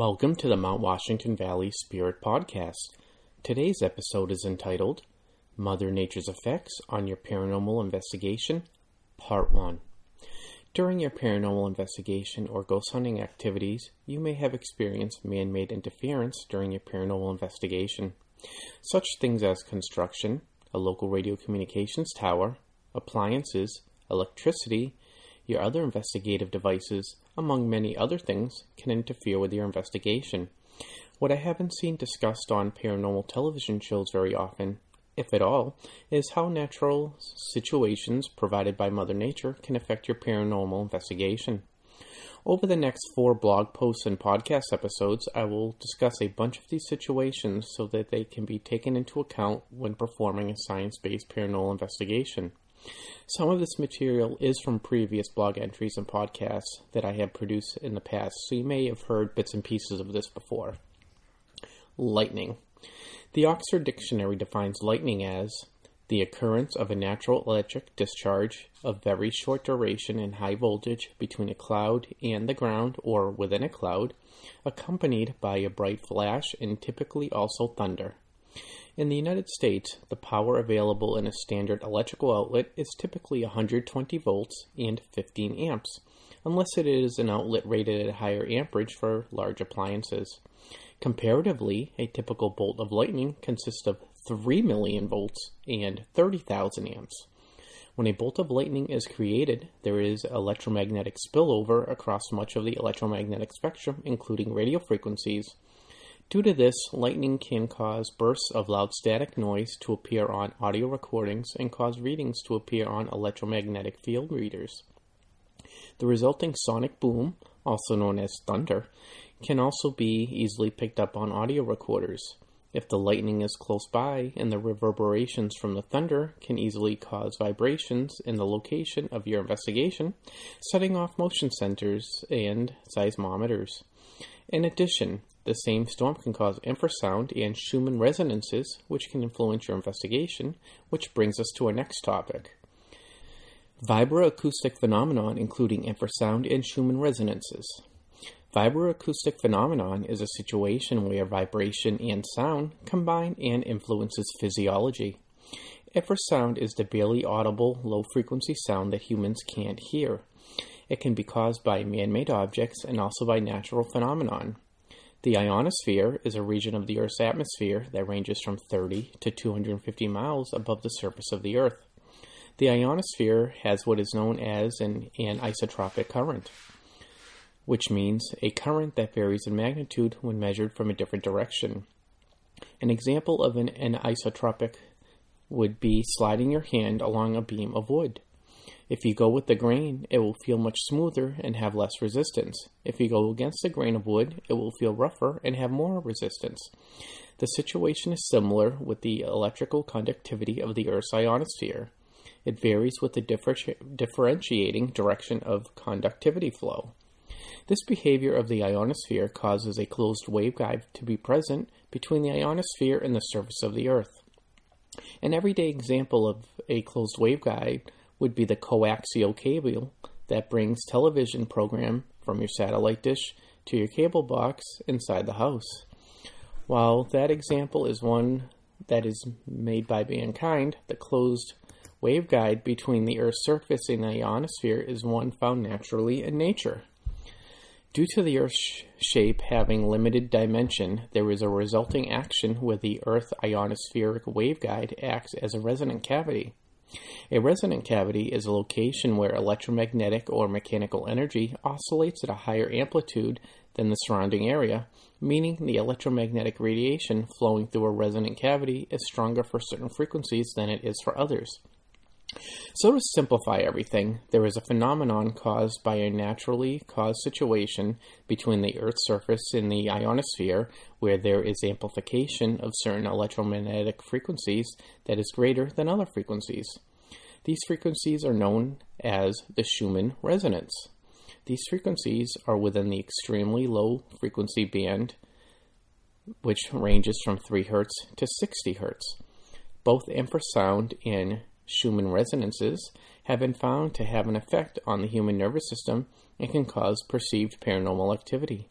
Welcome to the Mount Washington Valley Spirit Podcast. Today's episode is entitled Mother Nature's Effects on Your Paranormal Investigation, Part 1. During your paranormal investigation or ghost hunting activities, you may have experienced man made interference during your paranormal investigation. Such things as construction, a local radio communications tower, appliances, electricity, your other investigative devices, among many other things, can interfere with your investigation. What I haven't seen discussed on paranormal television shows very often, if at all, is how natural situations provided by Mother Nature can affect your paranormal investigation. Over the next four blog posts and podcast episodes, I will discuss a bunch of these situations so that they can be taken into account when performing a science based paranormal investigation. Some of this material is from previous blog entries and podcasts that I have produced in the past, so you may have heard bits and pieces of this before. Lightning. The Oxford Dictionary defines lightning as the occurrence of a natural electric discharge of very short duration and high voltage between a cloud and the ground or within a cloud, accompanied by a bright flash and typically also thunder. In the United States, the power available in a standard electrical outlet is typically 120 volts and 15 amps, unless it is an outlet rated at higher amperage for large appliances. Comparatively, a typical bolt of lightning consists of 3 million volts and 30,000 amps. When a bolt of lightning is created, there is electromagnetic spillover across much of the electromagnetic spectrum, including radio frequencies. Due to this, lightning can cause bursts of loud static noise to appear on audio recordings and cause readings to appear on electromagnetic field readers. The resulting sonic boom, also known as thunder, can also be easily picked up on audio recorders. If the lightning is close by and the reverberations from the thunder can easily cause vibrations in the location of your investigation, setting off motion sensors and seismometers. In addition, the same storm can cause infrasound and Schumann resonances, which can influence your investigation, which brings us to our next topic. Vibroacoustic phenomenon including infrasound and Schumann resonances. Vibroacoustic phenomenon is a situation where vibration and sound combine and influences physiology. Infrasound is the barely audible low frequency sound that humans can't hear. It can be caused by man made objects and also by natural phenomenon. The ionosphere is a region of the Earth's atmosphere that ranges from 30 to 250 miles above the surface of the Earth. The ionosphere has what is known as an anisotropic current, which means a current that varies in magnitude when measured from a different direction. An example of an anisotropic would be sliding your hand along a beam of wood. If you go with the grain, it will feel much smoother and have less resistance. If you go against the grain of wood, it will feel rougher and have more resistance. The situation is similar with the electrical conductivity of the Earth's ionosphere. It varies with the differ- differentiating direction of conductivity flow. This behavior of the ionosphere causes a closed waveguide to be present between the ionosphere and the surface of the Earth. An everyday example of a closed waveguide would be the coaxial cable that brings television program from your satellite dish to your cable box inside the house. While that example is one that is made by mankind, the closed waveguide between the Earth's surface and the ionosphere is one found naturally in nature. Due to the Earth's shape having limited dimension, there is a resulting action where the Earth ionospheric waveguide acts as a resonant cavity. A resonant cavity is a location where electromagnetic or mechanical energy oscillates at a higher amplitude than the surrounding area, meaning the electromagnetic radiation flowing through a resonant cavity is stronger for certain frequencies than it is for others. So, to simplify everything, there is a phenomenon caused by a naturally caused situation between the Earth's surface and the ionosphere where there is amplification of certain electromagnetic frequencies that is greater than other frequencies. These frequencies are known as the Schumann resonance. These frequencies are within the extremely low frequency band, which ranges from 3 Hz to 60 Hz. Both infrasound and Schumann resonances have been found to have an effect on the human nervous system and can cause perceived paranormal activity.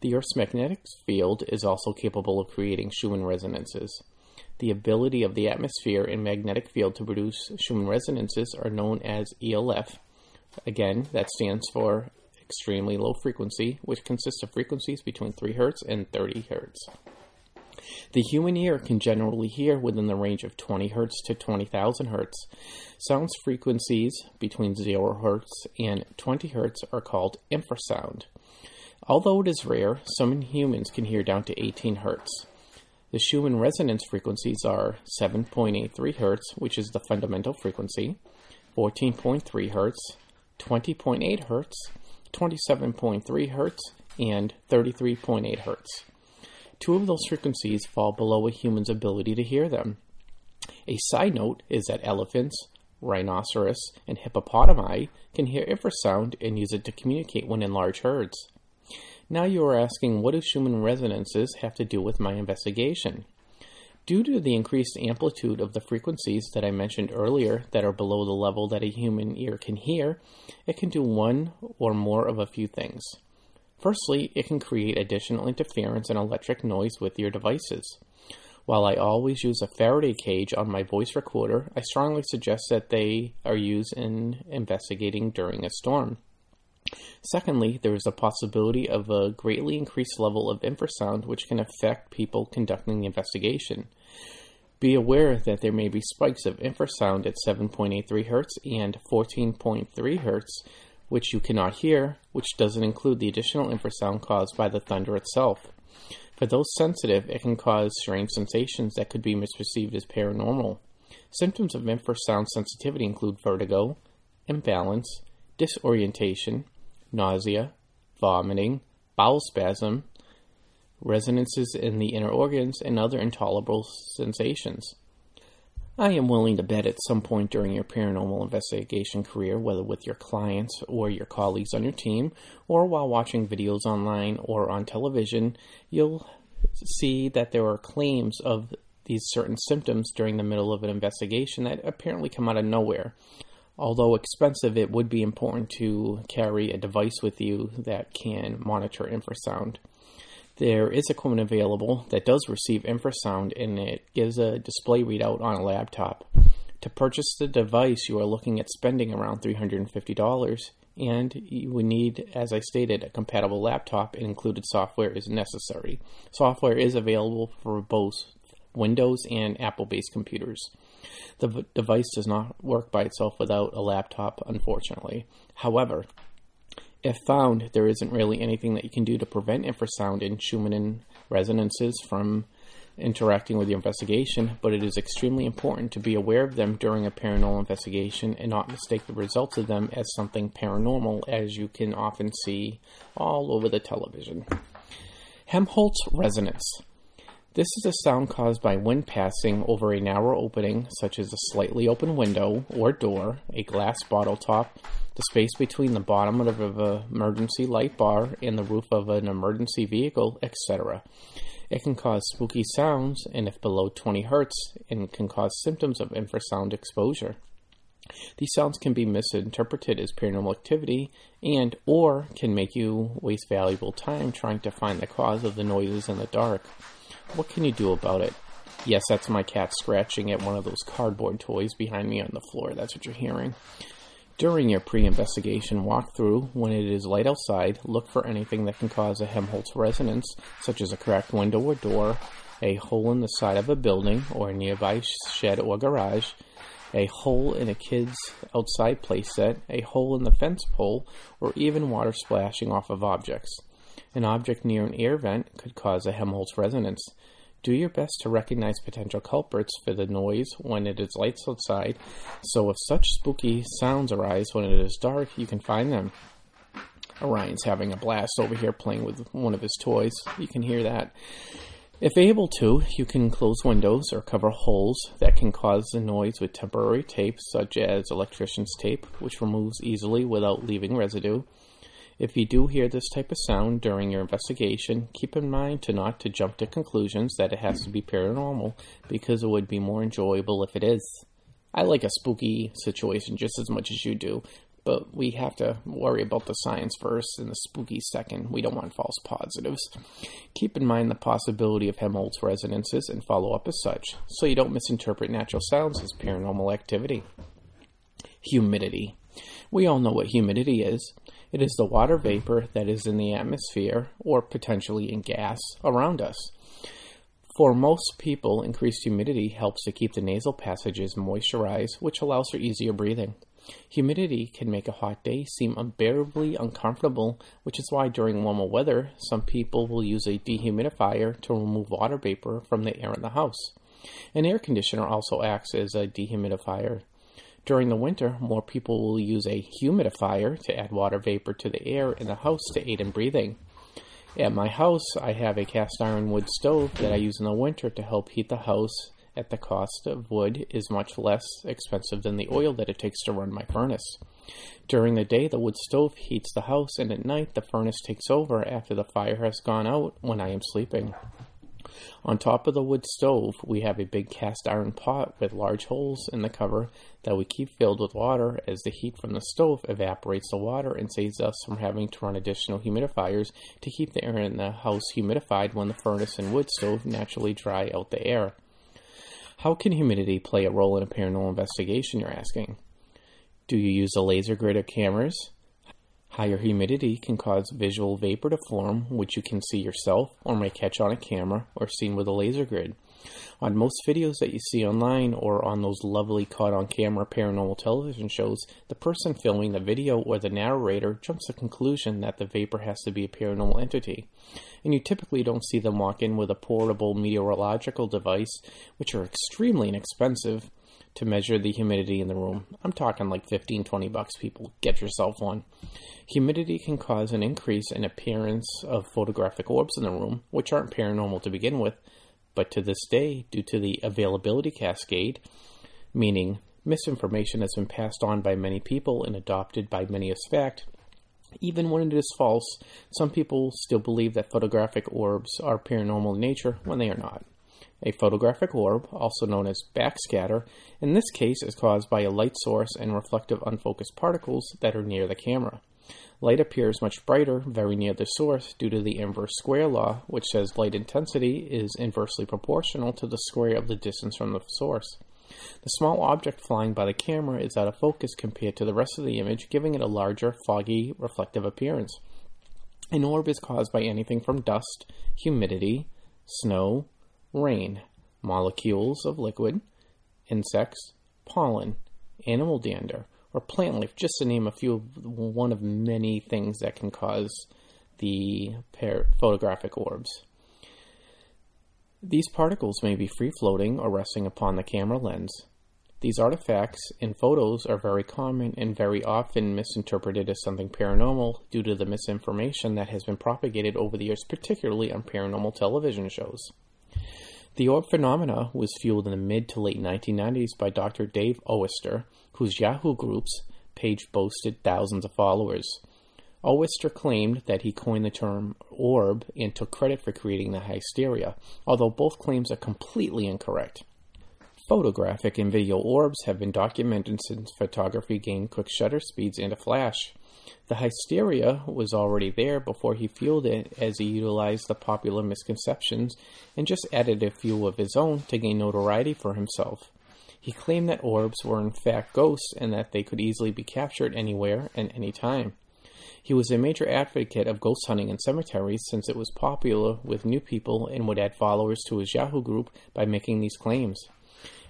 The Earth's magnetic field is also capable of creating Schumann resonances. The ability of the atmosphere and magnetic field to produce Schumann resonances are known as ELF. Again, that stands for extremely low frequency, which consists of frequencies between 3 Hz and 30 Hz. The human ear can generally hear within the range of 20 Hz to 20,000 Hz. Sounds frequencies between 0 Hz and 20 Hz are called infrasound. Although it is rare, some humans can hear down to 18 Hz. The Schumann resonance frequencies are 7.83 Hz, which is the fundamental frequency, 14.3 Hz, 20.8 Hz, 27.3 Hz, and 33.8 Hz. Two of those frequencies fall below a human's ability to hear them. A side note is that elephants, rhinoceros, and hippopotami can hear infrasound and use it to communicate when in large herds. Now you are asking, what do Schumann resonances have to do with my investigation? Due to the increased amplitude of the frequencies that I mentioned earlier that are below the level that a human ear can hear, it can do one or more of a few things. Firstly, it can create additional interference and electric noise with your devices. While I always use a Faraday cage on my voice recorder, I strongly suggest that they are used in investigating during a storm. Secondly, there is a possibility of a greatly increased level of infrasound which can affect people conducting the investigation. Be aware that there may be spikes of infrasound at 7.83 Hz and 14.3 Hz which you cannot hear, which doesn't include the additional infrasound caused by the thunder itself. For those sensitive, it can cause strange sensations that could be misperceived as paranormal. Symptoms of infrasound sensitivity include vertigo, imbalance, disorientation, nausea, vomiting, bowel spasm, resonances in the inner organs, and other intolerable sensations. I am willing to bet at some point during your paranormal investigation career, whether with your clients or your colleagues on your team, or while watching videos online or on television, you'll see that there are claims of these certain symptoms during the middle of an investigation that apparently come out of nowhere. Although expensive, it would be important to carry a device with you that can monitor infrasound. There is equipment available that does receive infrasound and it gives a display readout on a laptop. To purchase the device, you are looking at spending around $350 and you would need, as I stated, a compatible laptop and included software is necessary. Software is available for both Windows and Apple based computers. The v- device does not work by itself without a laptop, unfortunately. However, if found, there isn't really anything that you can do to prevent infrasound in Schumann resonances from interacting with your investigation, but it is extremely important to be aware of them during a paranormal investigation and not mistake the results of them as something paranormal, as you can often see all over the television. Helmholtz resonance. This is a sound caused by wind passing over a narrow opening, such as a slightly open window or door, a glass bottle top, the space between the bottom of an emergency light bar and the roof of an emergency vehicle, etc. It can cause spooky sounds, and if below 20 Hz, it can cause symptoms of infrasound exposure. These sounds can be misinterpreted as paranormal activity and or can make you waste valuable time trying to find the cause of the noises in the dark. What can you do about it? Yes, that's my cat scratching at one of those cardboard toys behind me on the floor. That's what you're hearing. During your pre investigation walkthrough, when it is light outside, look for anything that can cause a Helmholtz resonance, such as a cracked window or door, a hole in the side of a building or a nearby shed or garage, a hole in a kid's outside playset, a hole in the fence pole, or even water splashing off of objects. An object near an air vent could cause a Helmholtz resonance. Do your best to recognize potential culprits for the noise when it is lights outside, so if such spooky sounds arise when it is dark, you can find them. Orion's having a blast over here playing with one of his toys. You can hear that. If able to, you can close windows or cover holes that can cause the noise with temporary tape, such as electrician's tape, which removes easily without leaving residue. If you do hear this type of sound during your investigation, keep in mind to not to jump to conclusions that it has to be paranormal because it would be more enjoyable if it is. I like a spooky situation just as much as you do, but we have to worry about the science first and the spooky second. We don't want false positives. Keep in mind the possibility of Helmholtz resonances and follow up as such, so you don't misinterpret natural sounds as paranormal activity. Humidity. We all know what humidity is. It is the water vapor that is in the atmosphere, or potentially in gas, around us. For most people, increased humidity helps to keep the nasal passages moisturized, which allows for easier breathing. Humidity can make a hot day seem unbearably uncomfortable, which is why during warmer weather, some people will use a dehumidifier to remove water vapor from the air in the house. An air conditioner also acts as a dehumidifier. During the winter, more people will use a humidifier to add water vapor to the air in the house to aid in breathing. At my house, I have a cast iron wood stove that I use in the winter to help heat the house at the cost of wood is much less expensive than the oil that it takes to run my furnace. During the day, the wood stove heats the house, and at night, the furnace takes over after the fire has gone out when I am sleeping. On top of the wood stove, we have a big cast iron pot with large holes in the cover that we keep filled with water as the heat from the stove evaporates the water and saves us from having to run additional humidifiers to keep the air in the house humidified when the furnace and wood stove naturally dry out the air. How can humidity play a role in a paranormal investigation, you're asking? Do you use a laser grid cameras? Higher humidity can cause visual vapor to form, which you can see yourself or may catch on a camera or seen with a laser grid. On most videos that you see online or on those lovely caught on camera paranormal television shows, the person filming the video or the narrator jumps to the conclusion that the vapor has to be a paranormal entity. And you typically don't see them walk in with a portable meteorological device, which are extremely inexpensive to measure the humidity in the room. I'm talking like 15, 20 bucks, people. Get yourself one. Humidity can cause an increase in appearance of photographic orbs in the room, which aren't paranormal to begin with, but to this day, due to the availability cascade, meaning misinformation has been passed on by many people and adopted by many as fact, even when it is false, some people still believe that photographic orbs are paranormal in nature when they are not. A photographic orb, also known as backscatter, in this case is caused by a light source and reflective unfocused particles that are near the camera. Light appears much brighter very near the source due to the inverse square law, which says light intensity is inversely proportional to the square of the distance from the source. The small object flying by the camera is out of focus compared to the rest of the image, giving it a larger, foggy, reflective appearance. An orb is caused by anything from dust, humidity, snow, rain, molecules of liquid, insects, pollen, animal dander, or plant life, just to name a few of one of many things that can cause the photographic orbs. These particles may be free floating or resting upon the camera lens. These artifacts in photos are very common and very often misinterpreted as something paranormal due to the misinformation that has been propagated over the years, particularly on paranormal television shows. The orb phenomena was fueled in the mid to late 1990s by Dr. Dave Oester, whose Yahoo Groups page boasted thousands of followers. Oester claimed that he coined the term orb and took credit for creating the hysteria, although both claims are completely incorrect. Photographic and video orbs have been documented since photography gained quick shutter speeds and a flash. The hysteria was already there before he fueled it as he utilized the popular misconceptions and just added a few of his own to gain notoriety for himself. He claimed that orbs were in fact ghosts and that they could easily be captured anywhere and any time. He was a major advocate of ghost hunting in cemeteries since it was popular with new people and would add followers to his Yahoo group by making these claims.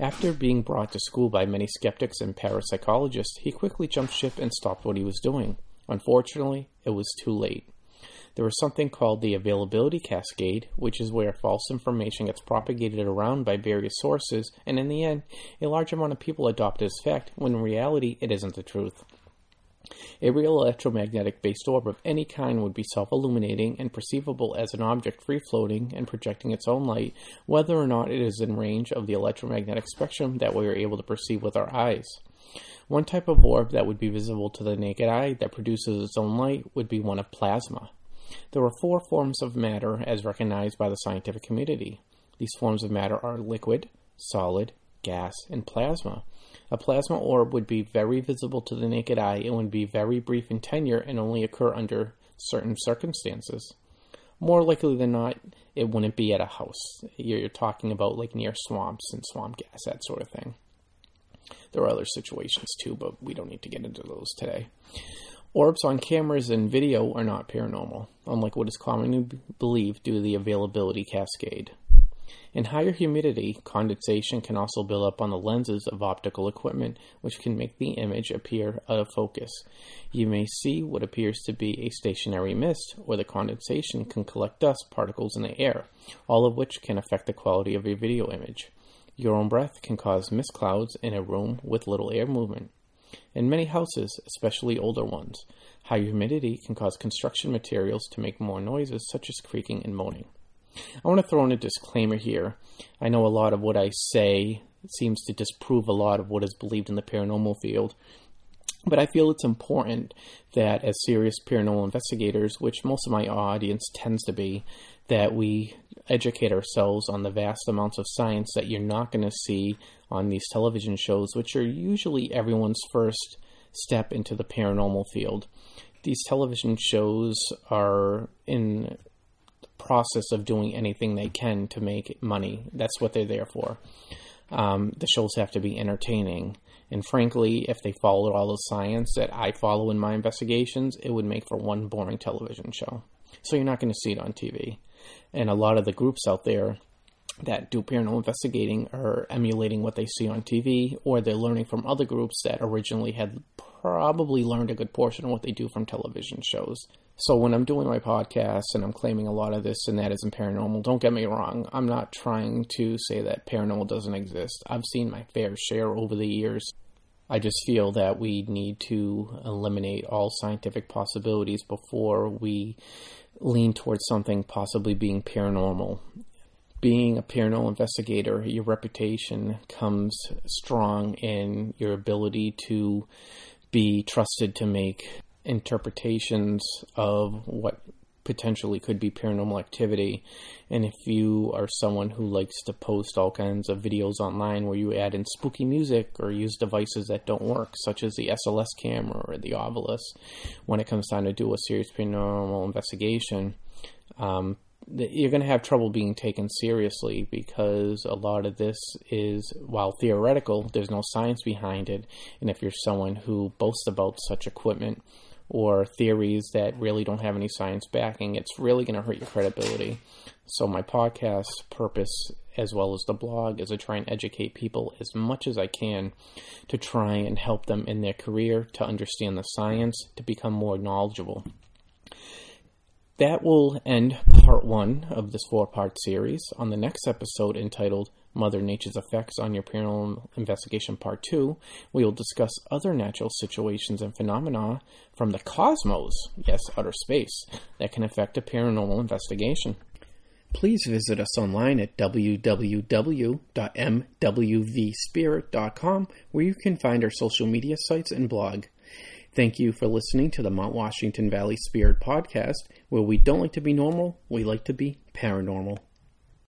After being brought to school by many skeptics and parapsychologists, he quickly jumped ship and stopped what he was doing. Unfortunately, it was too late. There was something called the availability cascade, which is where false information gets propagated around by various sources, and in the end, a large amount of people adopt it as fact, when in reality, it isn't the truth. A real electromagnetic based orb of any kind would be self illuminating and perceivable as an object free floating and projecting its own light, whether or not it is in range of the electromagnetic spectrum that we are able to perceive with our eyes. One type of orb that would be visible to the naked eye that produces its own light would be one of plasma. There are four forms of matter as recognized by the scientific community. These forms of matter are liquid, solid, gas, and plasma. A plasma orb would be very visible to the naked eye and would be very brief in tenure and only occur under certain circumstances. More likely than not, it wouldn't be at a house. You're talking about like near swamps and swamp gas, that sort of thing. There are other situations too, but we don't need to get into those today. Orbs on cameras and video are not paranormal, unlike what is commonly believed due to the availability cascade. In higher humidity, condensation can also build up on the lenses of optical equipment, which can make the image appear out of focus. You may see what appears to be a stationary mist, or the condensation can collect dust particles in the air, all of which can affect the quality of your video image. Your own breath can cause mist clouds in a room with little air movement. In many houses, especially older ones, high humidity can cause construction materials to make more noises, such as creaking and moaning. I want to throw in a disclaimer here. I know a lot of what I say seems to disprove a lot of what is believed in the paranormal field, but I feel it's important that as serious paranormal investigators, which most of my audience tends to be, that we educate ourselves on the vast amounts of science that you're not going to see on these television shows, which are usually everyone's first step into the paranormal field. These television shows are in process of doing anything they can to make money. That's what they're there for. Um, the shows have to be entertaining. And frankly, if they followed all the science that I follow in my investigations, it would make for one boring television show. So you're not going to see it on TV. And a lot of the groups out there that do paranormal investigating are emulating what they see on TV, or they're learning from other groups that originally had probably learned a good portion of what they do from television shows. So when I'm doing my podcast and I'm claiming a lot of this and that isn't paranormal, don't get me wrong. I'm not trying to say that paranormal doesn't exist. I've seen my fair share over the years. I just feel that we need to eliminate all scientific possibilities before we lean towards something possibly being paranormal. Being a paranormal investigator, your reputation comes strong in your ability to be trusted to make interpretations of what potentially could be paranormal activity. And if you are someone who likes to post all kinds of videos online where you add in spooky music or use devices that don't work, such as the SLS camera or the Ovilus, when it comes time to do a serious paranormal investigation, um, you're going to have trouble being taken seriously because a lot of this is, while theoretical, there's no science behind it. And if you're someone who boasts about such equipment, or theories that really don't have any science backing, it's really going to hurt your credibility. So, my podcast purpose, as well as the blog, is to try and educate people as much as I can to try and help them in their career to understand the science, to become more knowledgeable. That will end part one of this four part series. On the next episode, entitled Mother Nature's Effects on Your Paranormal Investigation Part 2, we will discuss other natural situations and phenomena from the cosmos, yes, outer space, that can affect a paranormal investigation. Please visit us online at www.mwvspirit.com, where you can find our social media sites and blog. Thank you for listening to the Mount Washington Valley Spirit Podcast, where we don't like to be normal, we like to be paranormal.